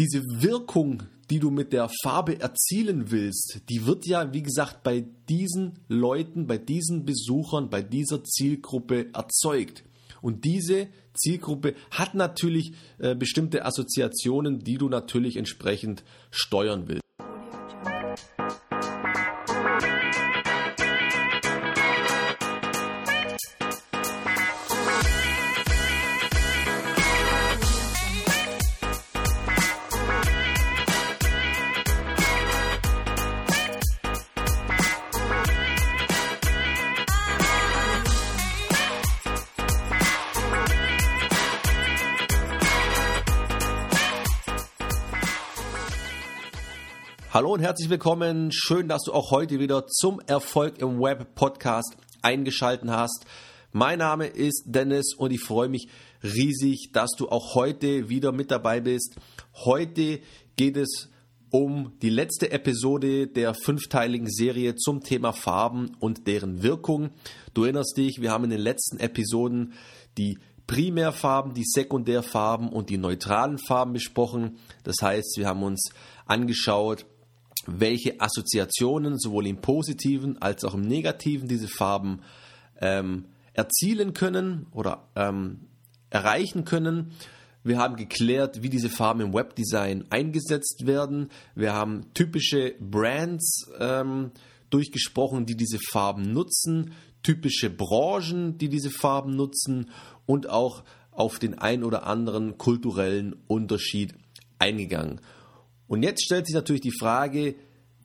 diese Wirkung, die du mit der Farbe erzielen willst, die wird ja, wie gesagt, bei diesen Leuten, bei diesen Besuchern, bei dieser Zielgruppe erzeugt. Und diese Zielgruppe hat natürlich äh, bestimmte Assoziationen, die du natürlich entsprechend steuern willst. Und herzlich willkommen. Schön, dass du auch heute wieder zum Erfolg im Web Podcast eingeschalten hast. Mein Name ist Dennis und ich freue mich riesig, dass du auch heute wieder mit dabei bist. Heute geht es um die letzte Episode der fünfteiligen Serie zum Thema Farben und deren Wirkung. Du erinnerst dich, wir haben in den letzten Episoden die Primärfarben, die Sekundärfarben und die neutralen Farben besprochen. Das heißt, wir haben uns angeschaut, welche Assoziationen sowohl im positiven als auch im negativen diese Farben ähm, erzielen können oder ähm, erreichen können. Wir haben geklärt, wie diese Farben im Webdesign eingesetzt werden. Wir haben typische Brands ähm, durchgesprochen, die diese Farben nutzen, typische Branchen, die diese Farben nutzen und auch auf den ein oder anderen kulturellen Unterschied eingegangen. Und jetzt stellt sich natürlich die Frage,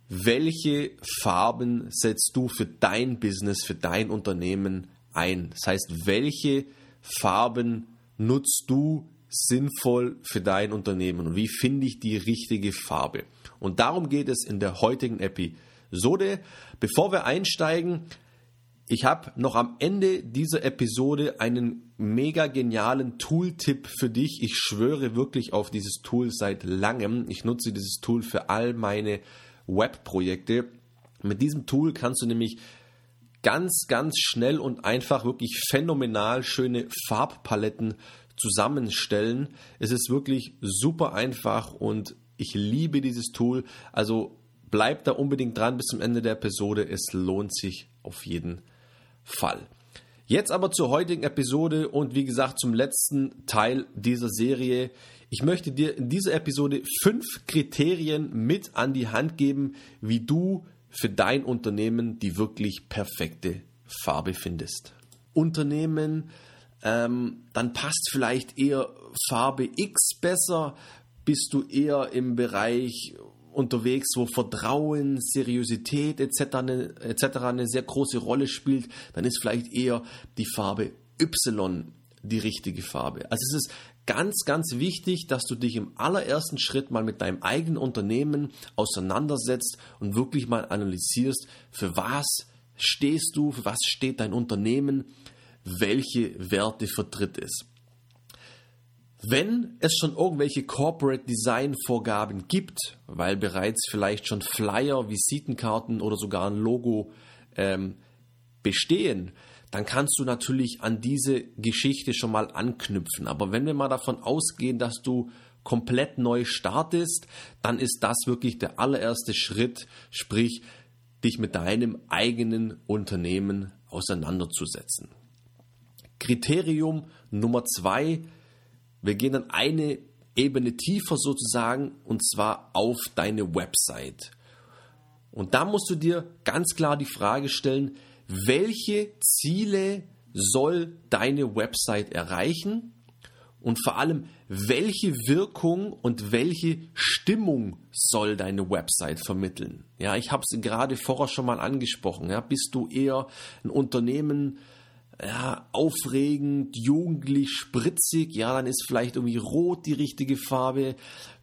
welche Farben setzt du für dein Business, für dein Unternehmen ein? Das heißt, welche Farben nutzt du sinnvoll für dein Unternehmen und wie finde ich die richtige Farbe? Und darum geht es in der heutigen Episode. Bevor wir einsteigen, ich habe noch am Ende dieser Episode einen mega genialen Tool-Tipp für dich. Ich schwöre wirklich auf dieses Tool seit langem. Ich nutze dieses Tool für all meine Webprojekte. Mit diesem Tool kannst du nämlich ganz, ganz schnell und einfach wirklich phänomenal schöne Farbpaletten zusammenstellen. Es ist wirklich super einfach und ich liebe dieses Tool. Also bleib da unbedingt dran bis zum Ende der Episode. Es lohnt sich auf jeden Fall. Fall. Jetzt aber zur heutigen Episode und wie gesagt zum letzten Teil dieser Serie. Ich möchte dir in dieser Episode fünf Kriterien mit an die Hand geben, wie du für dein Unternehmen die wirklich perfekte Farbe findest. Unternehmen, ähm, dann passt vielleicht eher Farbe X besser. Bist du eher im Bereich unterwegs, wo Vertrauen, Seriosität etc. Eine, etc. eine sehr große Rolle spielt, dann ist vielleicht eher die Farbe Y die richtige Farbe. Also es ist ganz, ganz wichtig, dass du dich im allerersten Schritt mal mit deinem eigenen Unternehmen auseinandersetzt und wirklich mal analysierst, für was stehst du, für was steht dein Unternehmen, welche Werte vertritt es. Wenn es schon irgendwelche Corporate Design Vorgaben gibt, weil bereits vielleicht schon Flyer, Visitenkarten oder sogar ein Logo ähm, bestehen, dann kannst du natürlich an diese Geschichte schon mal anknüpfen. Aber wenn wir mal davon ausgehen, dass du komplett neu startest, dann ist das wirklich der allererste Schritt, sprich dich mit deinem eigenen Unternehmen auseinanderzusetzen. Kriterium Nummer zwei wir gehen dann eine Ebene tiefer sozusagen und zwar auf deine Website. Und da musst du dir ganz klar die Frage stellen, welche Ziele soll deine Website erreichen und vor allem, welche Wirkung und welche Stimmung soll deine Website vermitteln? Ja, ich habe es gerade vorher schon mal angesprochen. Ja, bist du eher ein Unternehmen, ja, aufregend, jugendlich, spritzig, ja, dann ist vielleicht irgendwie rot die richtige Farbe.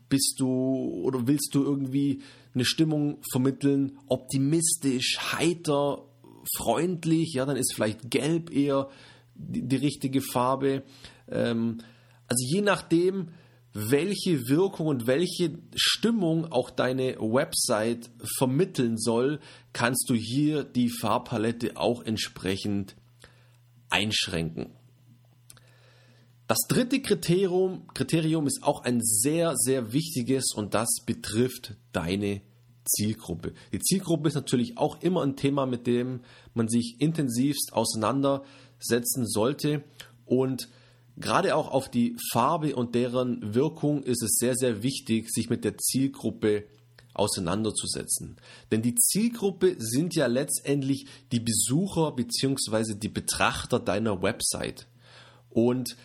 Bist du oder willst du irgendwie eine Stimmung vermitteln, optimistisch, heiter, freundlich, ja, dann ist vielleicht gelb eher die, die richtige Farbe. Ähm, also je nachdem, welche Wirkung und welche Stimmung auch deine Website vermitteln soll, kannst du hier die Farbpalette auch entsprechend einschränken. Das dritte Kriterium, Kriterium ist auch ein sehr, sehr wichtiges und das betrifft deine Zielgruppe. Die Zielgruppe ist natürlich auch immer ein Thema, mit dem man sich intensivst auseinandersetzen sollte und gerade auch auf die Farbe und deren Wirkung ist es sehr, sehr wichtig, sich mit der Zielgruppe auseinanderzusetzen. Denn die Zielgruppe sind ja letztendlich die Besucher bzw. die Betrachter deiner Website. Und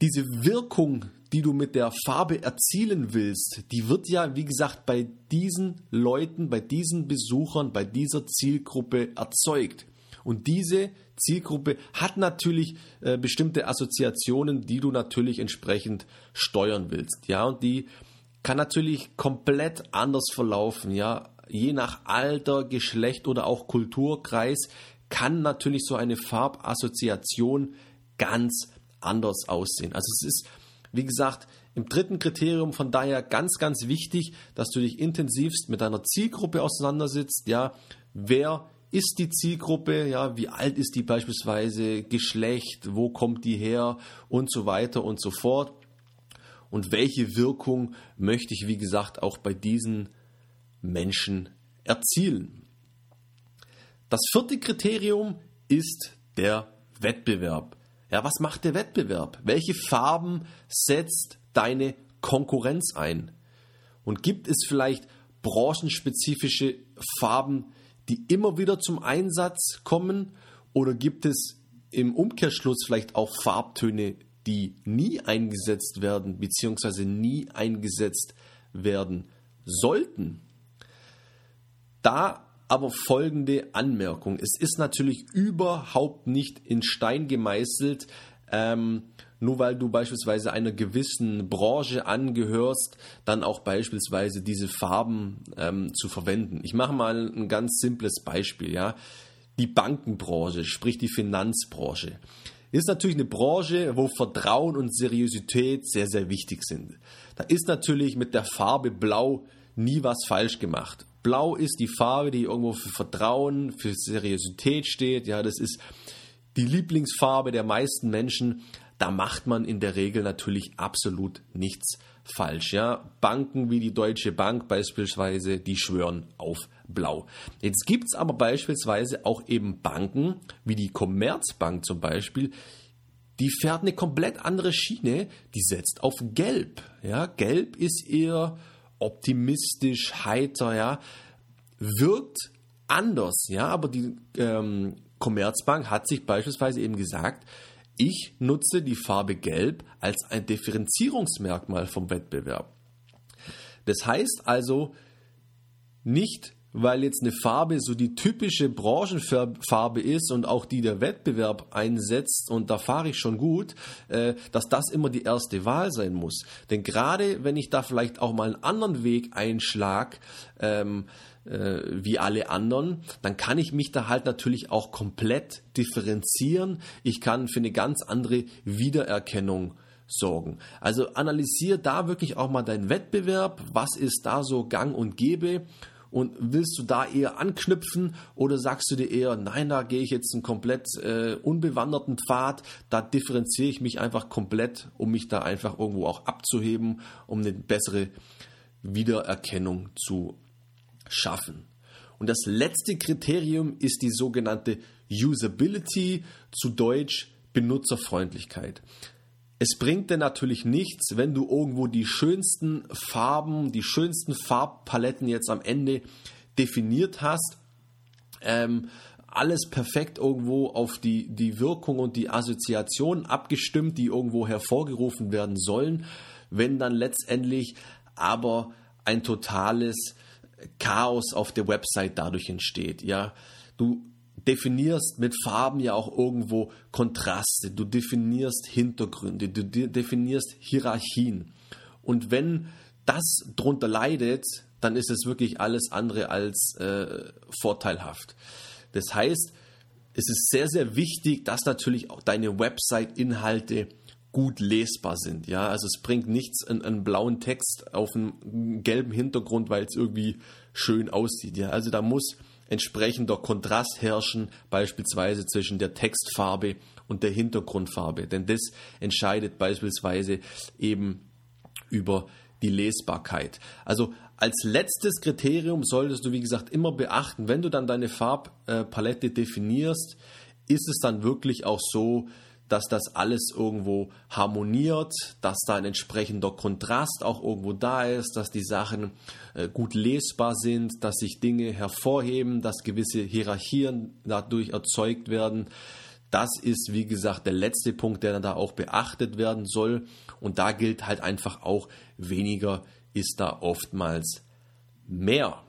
diese Wirkung, die du mit der Farbe erzielen willst, die wird ja, wie gesagt, bei diesen Leuten, bei diesen Besuchern, bei dieser Zielgruppe erzeugt. Und diese Zielgruppe hat natürlich äh, bestimmte Assoziationen, die du natürlich entsprechend steuern willst. Ja, und die kann natürlich komplett anders verlaufen. Ja, je nach Alter, Geschlecht oder auch Kulturkreis kann natürlich so eine Farbassoziation ganz anders aussehen. Also es ist, wie gesagt, im dritten Kriterium von daher ganz, ganz wichtig, dass du dich intensivst mit deiner Zielgruppe auseinandersetzt. Ja, wer ist die Zielgruppe? Ja, wie alt ist die beispielsweise? Geschlecht? Wo kommt die her? Und so weiter und so fort. Und welche Wirkung möchte ich, wie gesagt, auch bei diesen Menschen erzielen? Das vierte Kriterium ist der Wettbewerb. Ja, was macht der Wettbewerb? Welche Farben setzt deine Konkurrenz ein? Und gibt es vielleicht branchenspezifische Farben, die immer wieder zum Einsatz kommen? Oder gibt es im Umkehrschluss vielleicht auch Farbtöne, die nie eingesetzt werden, beziehungsweise nie eingesetzt werden sollten? Da aber folgende Anmerkung. Es ist natürlich überhaupt nicht in Stein gemeißelt, ähm, nur weil du beispielsweise einer gewissen Branche angehörst, dann auch beispielsweise diese Farben ähm, zu verwenden. Ich mache mal ein ganz simples Beispiel. Ja? Die Bankenbranche, sprich die Finanzbranche, ist natürlich eine Branche, wo Vertrauen und Seriosität sehr, sehr wichtig sind. Da ist natürlich mit der Farbe Blau nie was falsch gemacht. Blau ist die Farbe, die irgendwo für Vertrauen, für Seriosität steht. Ja, das ist die Lieblingsfarbe der meisten Menschen. Da macht man in der Regel natürlich absolut nichts falsch. Ja, Banken wie die Deutsche Bank beispielsweise, die schwören auf Blau. Jetzt gibt es aber beispielsweise auch eben Banken wie die Commerzbank zum Beispiel, die fährt eine komplett andere Schiene, die setzt auf Gelb. Ja, Gelb ist eher optimistisch, heiter, ja, wirkt anders, ja, aber die ähm, Commerzbank hat sich beispielsweise eben gesagt, ich nutze die Farbe Gelb als ein Differenzierungsmerkmal vom Wettbewerb. Das heißt also nicht weil jetzt eine Farbe so die typische Branchenfarbe ist und auch die der Wettbewerb einsetzt und da fahre ich schon gut, äh, dass das immer die erste Wahl sein muss. Denn gerade wenn ich da vielleicht auch mal einen anderen Weg einschlag, ähm, äh, wie alle anderen, dann kann ich mich da halt natürlich auch komplett differenzieren. Ich kann für eine ganz andere Wiedererkennung sorgen. Also analysiere da wirklich auch mal deinen Wettbewerb, was ist da so gang und gäbe und willst du da eher anknüpfen oder sagst du dir eher, nein, da gehe ich jetzt einen komplett äh, unbewanderten Pfad, da differenziere ich mich einfach komplett, um mich da einfach irgendwo auch abzuheben, um eine bessere Wiedererkennung zu schaffen. Und das letzte Kriterium ist die sogenannte Usability, zu Deutsch Benutzerfreundlichkeit. Es bringt dir natürlich nichts, wenn du irgendwo die schönsten Farben, die schönsten Farbpaletten jetzt am Ende definiert hast. Ähm, alles perfekt irgendwo auf die, die Wirkung und die Assoziation abgestimmt, die irgendwo hervorgerufen werden sollen, wenn dann letztendlich aber ein totales Chaos auf der Website dadurch entsteht. Ja, du definierst mit Farben ja auch irgendwo Kontraste, du definierst Hintergründe, du definierst Hierarchien. Und wenn das drunter leidet, dann ist es wirklich alles andere als äh, vorteilhaft. Das heißt, es ist sehr, sehr wichtig, dass natürlich auch deine Website-Inhalte gut lesbar sind. Ja, also es bringt nichts, einen, einen blauen Text auf einem gelben Hintergrund, weil es irgendwie schön aussieht. Ja, also da muss entsprechender Kontrast herrschen, beispielsweise zwischen der Textfarbe und der Hintergrundfarbe. Denn das entscheidet beispielsweise eben über die Lesbarkeit. Also als letztes Kriterium solltest du, wie gesagt, immer beachten, wenn du dann deine Farbpalette definierst, ist es dann wirklich auch so, dass das alles irgendwo harmoniert, dass da ein entsprechender Kontrast auch irgendwo da ist, dass die Sachen äh, gut lesbar sind, dass sich Dinge hervorheben, dass gewisse Hierarchien dadurch erzeugt werden. Das ist, wie gesagt, der letzte Punkt, der dann da auch beachtet werden soll. Und da gilt halt einfach auch, weniger ist da oftmals mehr.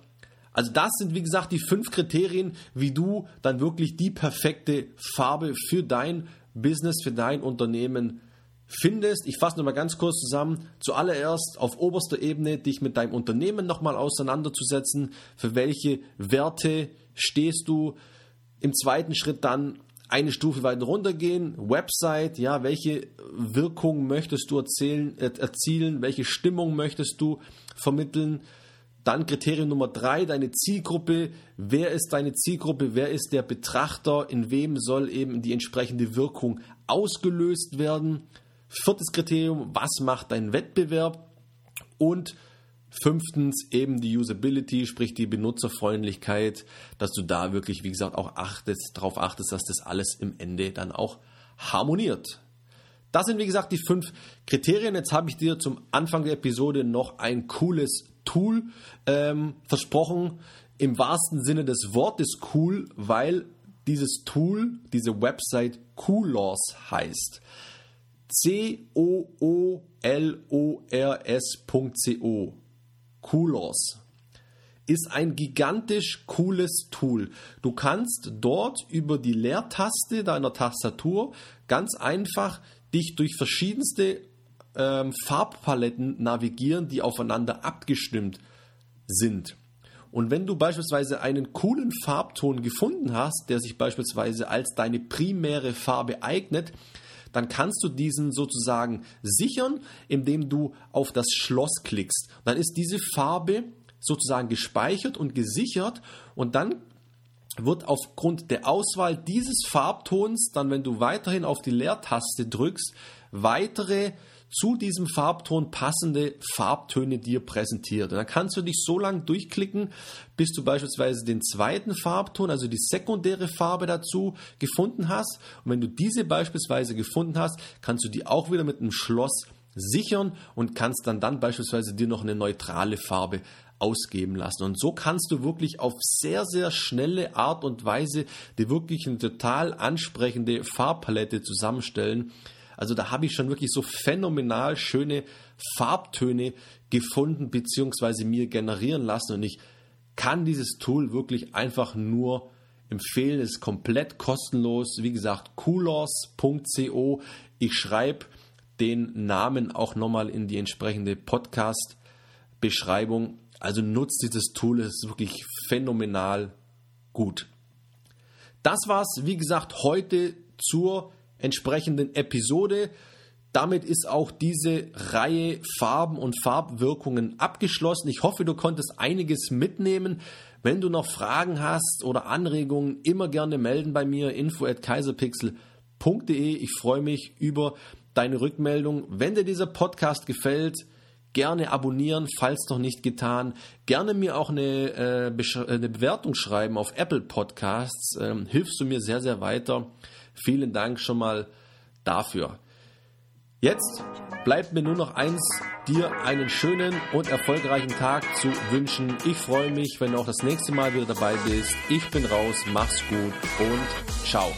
Also das sind, wie gesagt, die fünf Kriterien, wie du dann wirklich die perfekte Farbe für dein Business, für dein Unternehmen findest. Ich fasse nochmal ganz kurz zusammen. Zuallererst auf oberster Ebene dich mit deinem Unternehmen nochmal auseinanderzusetzen. Für welche Werte stehst du? Im zweiten Schritt dann eine Stufe weiter runtergehen. Website, ja, welche Wirkung möchtest du erzählen, äh, erzielen? Welche Stimmung möchtest du vermitteln? Dann Kriterium Nummer drei, deine Zielgruppe. Wer ist deine Zielgruppe? Wer ist der Betrachter? In wem soll eben die entsprechende Wirkung ausgelöst werden? Viertes Kriterium, was macht dein Wettbewerb? Und fünftens eben die Usability, sprich die Benutzerfreundlichkeit, dass du da wirklich, wie gesagt, auch achtest, darauf achtest, dass das alles im Ende dann auch harmoniert. Das sind, wie gesagt, die fünf Kriterien. Jetzt habe ich dir zum Anfang der Episode noch ein cooles Tool ähm, versprochen. Im wahrsten Sinne des Wortes cool, weil dieses Tool, diese Website Coolors heißt. C-O-O-L-O-R-S.co. Coolors ist ein gigantisch cooles Tool. Du kannst dort über die Leertaste deiner Tastatur ganz einfach dich durch verschiedenste ähm, Farbpaletten navigieren, die aufeinander abgestimmt sind. Und wenn du beispielsweise einen coolen Farbton gefunden hast, der sich beispielsweise als deine primäre Farbe eignet, dann kannst du diesen sozusagen sichern, indem du auf das Schloss klickst. Dann ist diese Farbe sozusagen gespeichert und gesichert und dann wird aufgrund der Auswahl dieses Farbtons dann, wenn du weiterhin auf die Leertaste drückst, weitere zu diesem Farbton passende Farbtöne dir präsentiert. Und dann kannst du dich so lange durchklicken, bis du beispielsweise den zweiten Farbton, also die sekundäre Farbe dazu gefunden hast. Und wenn du diese beispielsweise gefunden hast, kannst du die auch wieder mit einem Schloss sichern und kannst dann dann beispielsweise dir noch eine neutrale Farbe ausgeben lassen. Und so kannst du wirklich auf sehr, sehr schnelle Art und Weise dir wirklich eine total ansprechende Farbpalette zusammenstellen, also da habe ich schon wirklich so phänomenal schöne Farbtöne gefunden bzw. mir generieren lassen und ich kann dieses Tool wirklich einfach nur empfehlen. Es ist komplett kostenlos. Wie gesagt, coolors.co. Ich schreibe den Namen auch nochmal in die entsprechende Podcast-Beschreibung. Also nutzt dieses Tool, es ist wirklich phänomenal gut. Das war's, wie gesagt, heute zur entsprechenden Episode. Damit ist auch diese Reihe Farben und Farbwirkungen abgeschlossen. Ich hoffe, du konntest einiges mitnehmen. Wenn du noch Fragen hast oder Anregungen, immer gerne melden bei mir info at kaiserpixel.de. Ich freue mich über deine Rückmeldung. Wenn dir dieser Podcast gefällt, gerne abonnieren, falls noch nicht getan. Gerne mir auch eine, äh, eine Bewertung schreiben auf Apple Podcasts. Ähm, hilfst du mir sehr, sehr weiter. Vielen Dank schon mal dafür. Jetzt bleibt mir nur noch eins, dir einen schönen und erfolgreichen Tag zu wünschen. Ich freue mich, wenn du auch das nächste Mal wieder dabei bist. Ich bin raus, mach's gut und ciao.